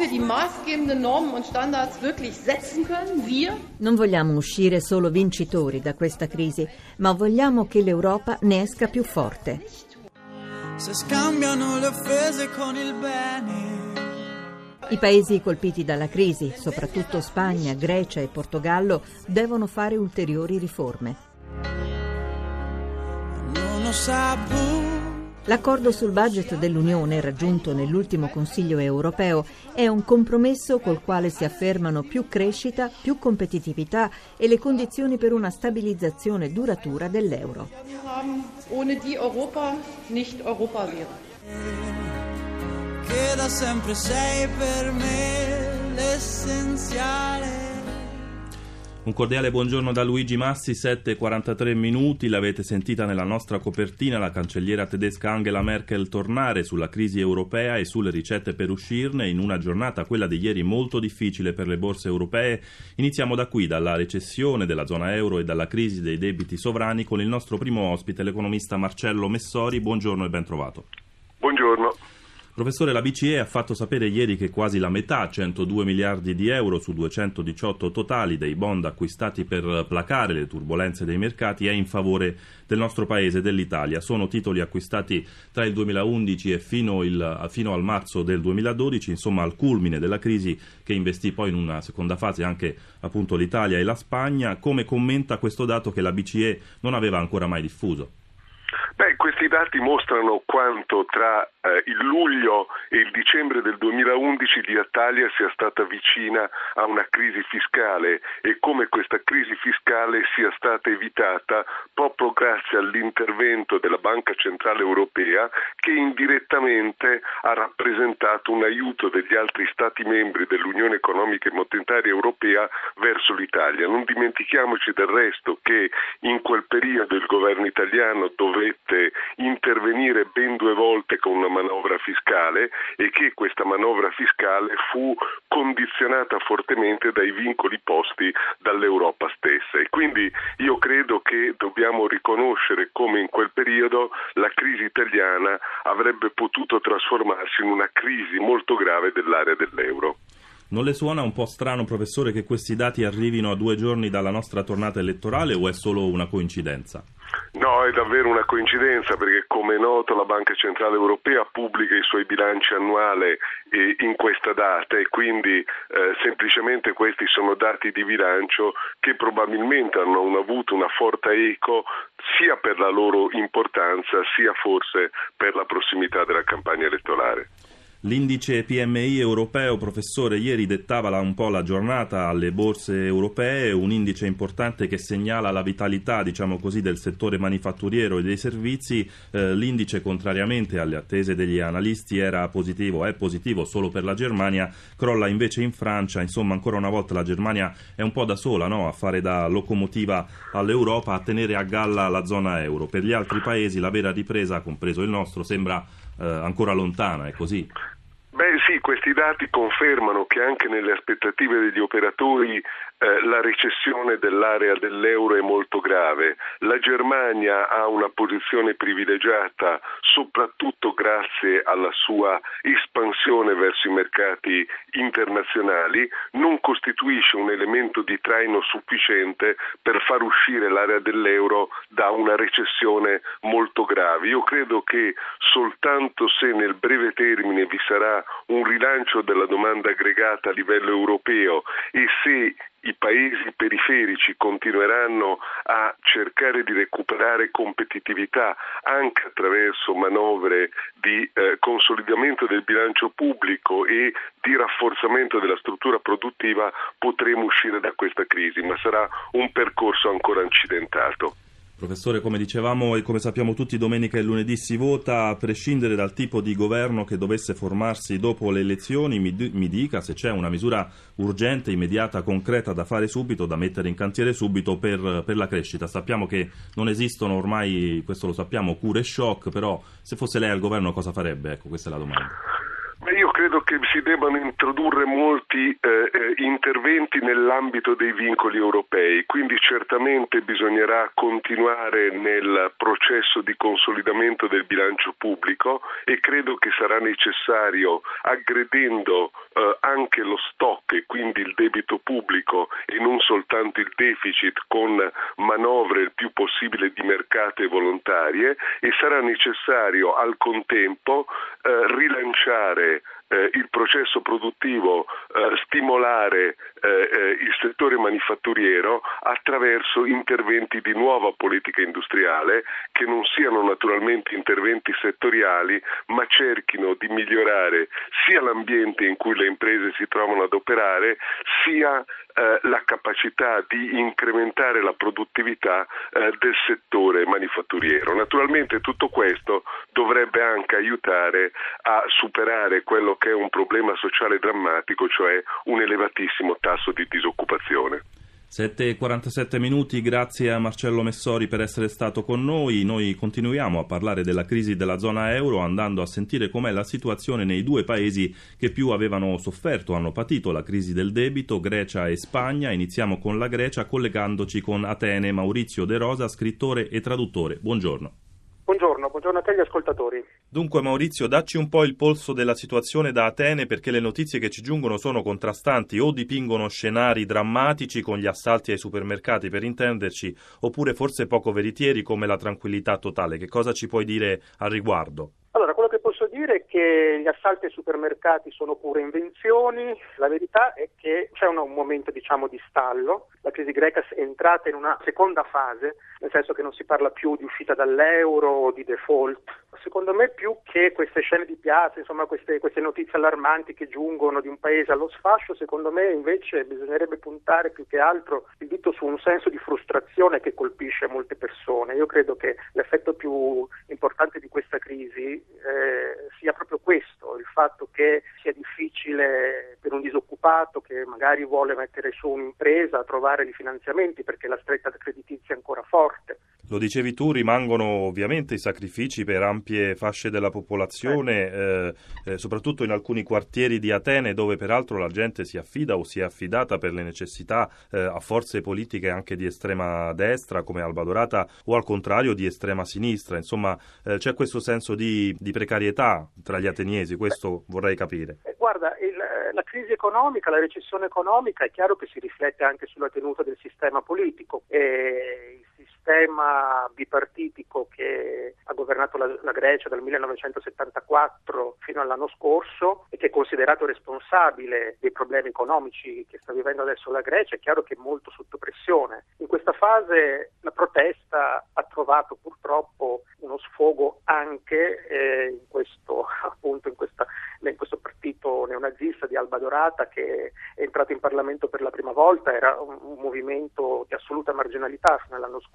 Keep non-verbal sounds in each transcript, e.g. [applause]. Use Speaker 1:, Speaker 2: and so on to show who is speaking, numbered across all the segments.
Speaker 1: Wir die maßgebenden Normen und Standards wirklich setzen können, wir?
Speaker 2: Non vogliamo uscire solo vincitori da questa crisi, ma vogliamo che l'Europa ne esca più forte.
Speaker 3: Se scambiano le offese con il bene.
Speaker 2: I paesi colpiti dalla crisi, soprattutto Spagna, Grecia e Portogallo, devono fare ulteriori riforme.
Speaker 3: Non ho saputo.
Speaker 2: L'accordo sul budget dell'Unione raggiunto nell'ultimo Consiglio europeo è un compromesso col quale si affermano più crescita, più competitività e le condizioni per una stabilizzazione duratura dell'euro.
Speaker 3: Che da sempre sei per me l'essenziale.
Speaker 4: Un cordiale buongiorno da Luigi Massi, 7.43 minuti, l'avete sentita nella nostra copertina la cancelliera tedesca Angela Merkel tornare sulla crisi europea e sulle ricette per uscirne in una giornata, quella di ieri, molto difficile per le borse europee. Iniziamo da qui, dalla recessione della zona euro e dalla crisi dei debiti sovrani con il nostro primo ospite, l'economista Marcello Messori. Buongiorno e ben trovato.
Speaker 5: Buongiorno.
Speaker 4: Professore, la BCE ha fatto sapere ieri che quasi la metà, 102 miliardi di euro su 218 totali dei bond acquistati per placare le turbulenze dei mercati, è in favore del nostro paese, dell'Italia. Sono titoli acquistati tra il 2011 e fino, il, fino al marzo del 2012, insomma al culmine della crisi che investì poi in una seconda fase anche appunto l'Italia e la Spagna. Come commenta questo dato che la BCE non aveva ancora mai diffuso?
Speaker 5: Beh, questi dati mostrano quanto tra eh, il luglio e il dicembre del 2011 l'Italia sia stata vicina a una crisi fiscale e come questa crisi fiscale sia stata evitata proprio grazie all'intervento della Banca Centrale Europea che indirettamente ha rappresentato un aiuto degli altri Stati membri dell'Unione Economica e Monetaria Europea verso l'Italia. Non dimentichiamoci del resto che in quel periodo il governo italiano dovette intervenire ben due volte con una manovra fiscale e che questa manovra fiscale fu condizionata fortemente dai vincoli posti dall'Europa stessa e quindi io credo che dobbiamo riconoscere come in quel periodo la crisi italiana avrebbe potuto trasformarsi in una crisi molto grave dell'area dell'euro.
Speaker 4: Non le suona un po' strano, professore, che questi dati arrivino a due giorni dalla nostra tornata elettorale o è solo una coincidenza?
Speaker 5: No, è davvero una coincidenza perché come è noto la Banca Centrale Europea pubblica i suoi bilanci annuali eh, in questa data e quindi eh, semplicemente questi sono dati di bilancio che probabilmente hanno avuto una forte eco sia per la loro importanza sia forse per la prossimità della campagna elettorale.
Speaker 4: L'indice PMI europeo, professore, ieri dettava un po' la giornata alle borse europee, un indice importante che segnala la vitalità, diciamo così, del settore manifatturiero e dei servizi. Eh, l'indice, contrariamente alle attese degli analisti, era positivo, è positivo solo per la Germania, crolla invece in Francia. Insomma, ancora una volta la Germania è un po' da sola no? a fare da locomotiva all'Europa, a tenere a galla la zona euro. Per gli altri paesi la vera ripresa, compreso il nostro, sembra eh, ancora lontana, è così?
Speaker 5: Beh sì, questi dati confermano che anche nelle aspettative degli operatori eh, la recessione dell'area dell'euro è molto grave. La Germania ha una posizione privilegiata soprattutto grazie alla sua espansione verso i mercati internazionali, non costituisce un elemento di traino sufficiente per far uscire l'area dell'euro da una recessione molto grave. Io credo che soltanto se nel breve termine vi sarà un rilancio della domanda aggregata a livello europeo e se i paesi periferici continueranno a cercare di recuperare competitività anche attraverso manovre di eh, consolidamento del bilancio pubblico e di rafforzamento della struttura produttiva, potremo uscire da questa crisi, ma sarà un percorso ancora incidentato.
Speaker 4: Professore, come dicevamo e come sappiamo tutti, domenica e lunedì si vota, a prescindere dal tipo di governo che dovesse formarsi dopo le elezioni, mi, mi, dica se c'è una misura urgente, immediata, concreta da fare subito, da mettere in cantiere subito per, per la crescita. Sappiamo che non esistono ormai, questo lo sappiamo, cure shock, però se fosse lei al governo cosa farebbe? Ecco, questa è la domanda.
Speaker 5: Credo che si debbano introdurre molti eh, eh, interventi nell'ambito dei vincoli europei, quindi certamente bisognerà continuare nel processo di consolidamento del bilancio pubblico e credo che sarà necessario, aggredendo eh, anche lo stock e quindi il debito pubblico e non soltanto il deficit con manovre il più possibile di mercato e volontarie e sarà necessario al contempo eh, rilanciare eh, il processo produttivo, eh, stimolare eh, eh, il settore manifatturiero attraverso interventi di nuova politica industriale che non siano naturalmente interventi settoriali ma cerchino di migliorare sia l'ambiente in cui le imprese si trovano ad operare sia eh, la capacità di incrementare la produttività eh, del settore manifatturiero. Naturalmente tutto questo dovrebbe anche aiutare a superare quello che è un problema sociale drammatico, cioè un elevatissimo tasso di disoccupazione.
Speaker 4: 7.47 minuti, grazie a Marcello Messori per essere stato con noi. Noi continuiamo a parlare della crisi della zona euro andando a sentire com'è la situazione nei due paesi che più avevano sofferto, hanno patito la crisi del debito, Grecia e Spagna. Iniziamo con la Grecia collegandoci con Atene, Maurizio De Rosa, scrittore e traduttore. Buongiorno.
Speaker 6: Buongiorno, buongiorno a te gli ascoltatori.
Speaker 4: Dunque Maurizio, dacci un po' il polso della situazione da Atene perché le notizie che ci giungono sono contrastanti o dipingono scenari drammatici con gli assalti ai supermercati per intenderci, oppure forse poco veritieri come la tranquillità totale. Che cosa ci puoi dire al riguardo?
Speaker 6: Allora, dire che gli assalti ai supermercati sono pure invenzioni, la verità è che c'è un, un momento diciamo di stallo, la crisi greca è entrata in una seconda fase, nel senso che non si parla più di uscita dall'euro o di default. Secondo me più che queste scene di piazza, insomma queste, queste notizie allarmanti che giungono di un paese allo sfascio, secondo me invece bisognerebbe puntare più che altro il dito su un senso di frustrazione che colpisce molte persone. Io credo che l'effetto più importante di questa crisi eh, sia proprio questo, il fatto che sia difficile per un disoccupato che magari vuole mettere su un'impresa trovare i finanziamenti perché la stretta creditizia è ancora forte.
Speaker 4: Lo dicevi tu, rimangono ovviamente i sacrifici per ampie fasce della popolazione, eh, eh, soprattutto in alcuni quartieri di Atene dove peraltro la gente si affida o si è affidata per le necessità eh, a forze politiche anche di estrema destra come Alba Dorata o al contrario di estrema sinistra. Insomma eh, c'è questo senso di, di, precarietà tra gli ateniesi, questo vorrei capire.
Speaker 6: Eh, guarda, il, la crisi economica, la recessione economica è chiaro che si riflette anche sulla tenuta del sistema politico. E sistema bipartitico che ha governato la, la, Grecia dal 1974 fino all'anno scorso e che è considerato responsabile dei problemi economici che sta vivendo adesso la Grecia, è chiaro che è molto sotto pressione. In questa fase la protesta ha trovato purtroppo uno sfogo anche eh, in questo, [laughs] appunto, in, questa, in questo partito neonazista di Alba Dorata che è entrato in Parlamento per la prima volta, era un, un movimento di assoluta marginalità fino all'anno scorso,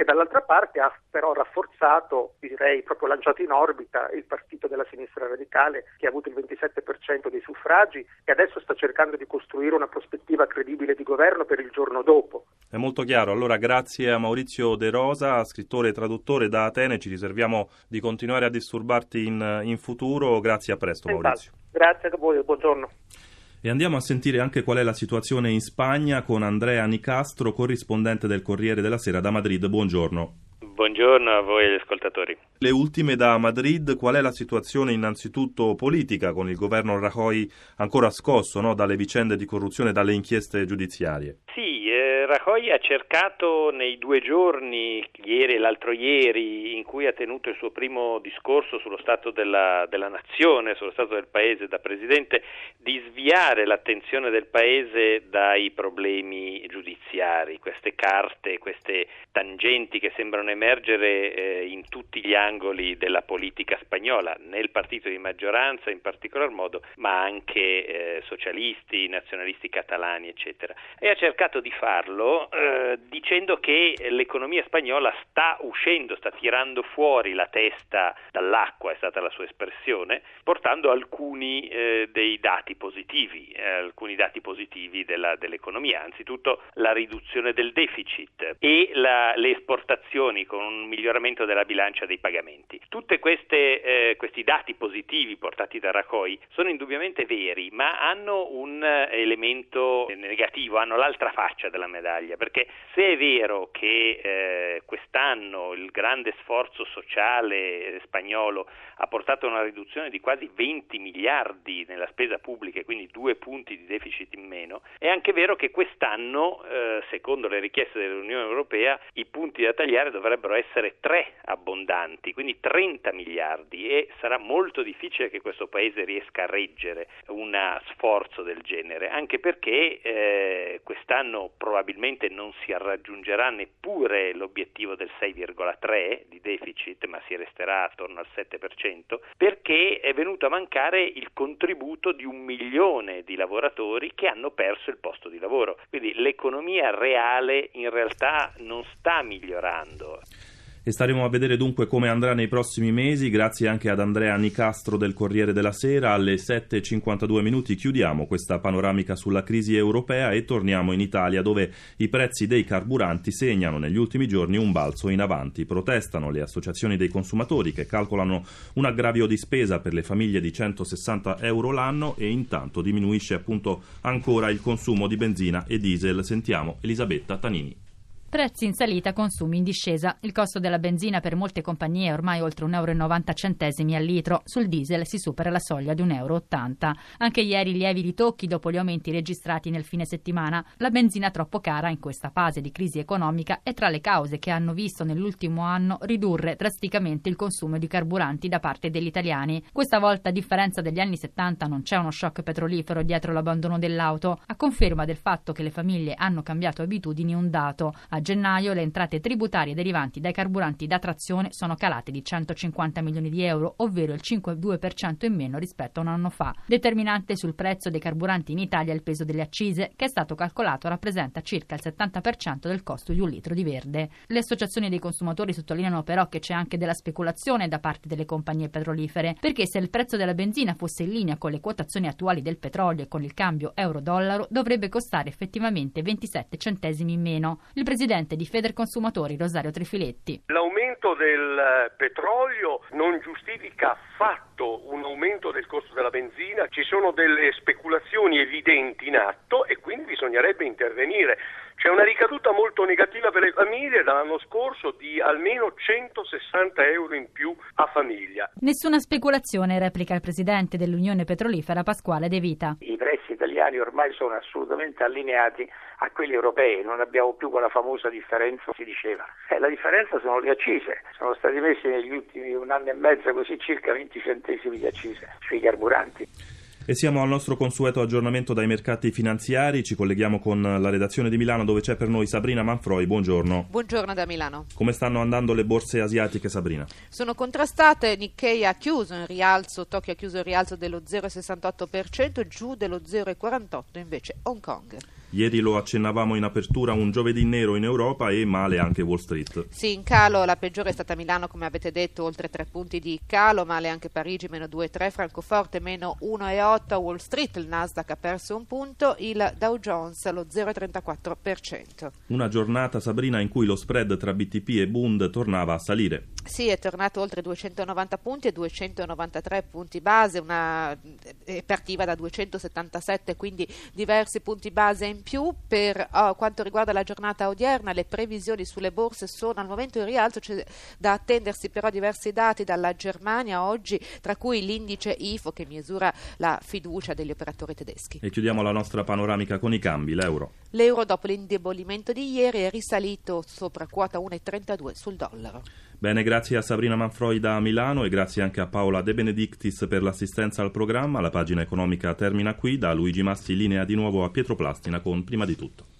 Speaker 6: che dall'altra parte ha però rafforzato, direi proprio lanciato in orbita, il partito della sinistra radicale che ha avuto il 27% dei suffragi e adesso sta cercando di costruire una prospettiva credibile di governo per il giorno dopo.
Speaker 4: È molto chiaro, allora grazie a Maurizio De Rosa, scrittore e traduttore da Atene, ci riserviamo di continuare a disturbarti in, in futuro, grazie a presto Maurizio.
Speaker 6: Grazie a voi, buongiorno.
Speaker 4: E andiamo a sentire anche qual è la situazione in Spagna con Andrea Nicastro, corrispondente del Corriere della Sera da Madrid. Buongiorno.
Speaker 7: Buongiorno a voi ascoltatori.
Speaker 4: Le ultime da Madrid, qual è la situazione innanzitutto politica con il governo Rajoy ancora scosso no, dalle vicende di corruzione e dalle inchieste giudiziarie?
Speaker 7: Sì, eh, Rajoy ha cercato nei due giorni, ieri e l'altro ieri, in cui ha tenuto il suo primo discorso sullo stato della, della nazione, sullo stato del paese da presidente, di sviare l'attenzione del paese dai problemi giudiziari, queste carte, queste tangenti che sembrano emergere emergere eh, in tutti gli angoli della politica spagnola, nel partito di maggioranza in particolar modo, ma anche eh, socialisti, nazionalisti catalani, eccetera. E ha cercato di farlo eh, dicendo che l'economia spagnola sta uscendo, sta tirando fuori la testa dall'acqua, è stata la sua espressione, portando alcuni eh, dei dati positivi, eh, alcuni dati positivi della, dell'economia, anzitutto la riduzione del deficit e la, le esportazioni con un miglioramento della bilancia dei pagamenti. Tutti eh, questi dati positivi portati da Raccoi sono indubbiamente veri, ma hanno un elemento negativo, hanno l'altra faccia della medaglia, perché se è vero che eh, quest'anno il grande sforzo sociale spagnolo ha portato a una riduzione di quasi 20 miliardi nella spesa pubblica, quindi due punti di deficit in meno, è anche vero che quest'anno, eh, secondo le richieste dell'Unione Europea, i punti da tagliare dovrebbero essere tre abbondanti, quindi 30 miliardi e sarà molto difficile che questo Paese riesca a reggere un sforzo del genere, anche perché eh, quest'anno probabilmente non si raggiungerà neppure l'obiettivo del 6,3 di deficit, ma si resterà attorno al 7% perché è venuto a mancare il contributo di un milione di lavoratori che hanno perso il posto di lavoro. Quindi l'economia reale in realtà non sta migliorando
Speaker 4: e staremo a vedere dunque come andrà nei prossimi mesi. Grazie anche ad Andrea Nicastro del Corriere della Sera. Alle 7.52 minuti chiudiamo questa panoramica sulla crisi europea e torniamo in Italia dove i prezzi dei carburanti segnano negli ultimi giorni un balzo in avanti. Protestano le associazioni dei consumatori che calcolano un aggravio di spesa per le famiglie di 160 euro l'anno e intanto diminuisce appunto ancora il consumo di benzina e diesel. Sentiamo Elisabetta Tanini.
Speaker 8: Prezzi in salita, consumi in discesa. Il costo della benzina per molte compagnie è ormai oltre 1,90 euro al litro. Sul diesel si supera la soglia di 1,80 euro. Anche ieri lievi ritocchi dopo gli aumenti registrati nel fine settimana. La benzina troppo cara in questa fase di crisi economica è tra le cause che hanno visto nell'ultimo anno ridurre drasticamente il consumo di carburanti da parte degli italiani. Questa volta, a differenza degli anni 70, non c'è uno shock petrolifero dietro l'abbandono dell'auto, a conferma del fatto che le famiglie hanno cambiato abitudini un dato. A gennaio le entrate tributarie derivanti dai carburanti da trazione sono calate di 150 milioni di euro, ovvero il 5,2% in meno rispetto a un anno fa. Determinante sul prezzo dei carburanti in Italia il peso delle accise, che è stato calcolato rappresenta circa il 70% del costo di un litro di verde. Le associazioni dei consumatori sottolineano però che c'è anche della speculazione da parte delle compagnie petrolifere, perché se il prezzo della benzina fosse in linea con le quotazioni attuali del petrolio e con il cambio euro-dollaro, dovrebbe costare effettivamente 27 centesimi in meno. Il presidente presidente di Federconsumatori Rosario Trifiletti.
Speaker 9: L'aumento del petrolio non giustifica affatto un aumento del costo della benzina, ci sono delle speculazioni evidenti in atto e quindi bisognerebbe intervenire. C'è una ricaduta molto negativa per le famiglie dall'anno scorso di almeno 160 euro in più a famiglia.
Speaker 8: Nessuna speculazione, replica il presidente dell'Unione Petrolifera Pasquale De Vita.
Speaker 10: I prezzi italiani ormai sono assolutamente allineati a quelli europei, non abbiamo più quella famosa differenza, si diceva. Eh, la differenza sono le accise, sono stati messi negli ultimi un anno e mezzo così circa 20 centesimi di accise sui carburanti.
Speaker 4: E siamo al nostro consueto aggiornamento dai mercati finanziari. Ci colleghiamo con la redazione di Milano dove c'è per noi Sabrina Manfroi. Buongiorno.
Speaker 11: Buongiorno da Milano.
Speaker 4: Come stanno andando le borse asiatiche, Sabrina?
Speaker 11: Sono contrastate. Nikkei ha chiuso in rialzo, Tokyo ha chiuso in rialzo dello 0,68%, giù dello 0,48% invece Hong Kong.
Speaker 4: Ieri lo accennavamo in apertura, un giovedì nero in Europa e male anche Wall Street.
Speaker 11: Sì, in calo la peggiore è stata Milano, come avete detto, oltre tre punti di calo, male anche Parigi, meno 2,3, Francoforte, meno 1,8, Wall Street, il Nasdaq ha perso un punto, il Dow Jones lo 0,34%.
Speaker 4: Una giornata, Sabrina, in cui lo spread tra BTP e Bund tornava a salire.
Speaker 11: Sì, è tornato oltre 290 punti e 293 punti base, una... partiva da 277, quindi diversi punti base in più. Per oh, quanto riguarda la giornata odierna, le previsioni sulle borse sono al momento in rialzo, c'è da attendersi però diversi dati dalla Germania oggi, tra cui l'indice IFO che misura la fiducia degli operatori tedeschi.
Speaker 4: E chiudiamo la nostra panoramica con i cambi, l'euro.
Speaker 11: L'euro dopo l'indebolimento di ieri è risalito sopra quota 1,32 sul dollaro.
Speaker 4: Bene, grazie a Sabrina Manfroi da Milano e grazie anche a Paola De Benedictis per l'assistenza al programma. La pagina economica termina qui. Da Luigi Massi linea di nuovo a Pietro Plastina con Prima di tutto.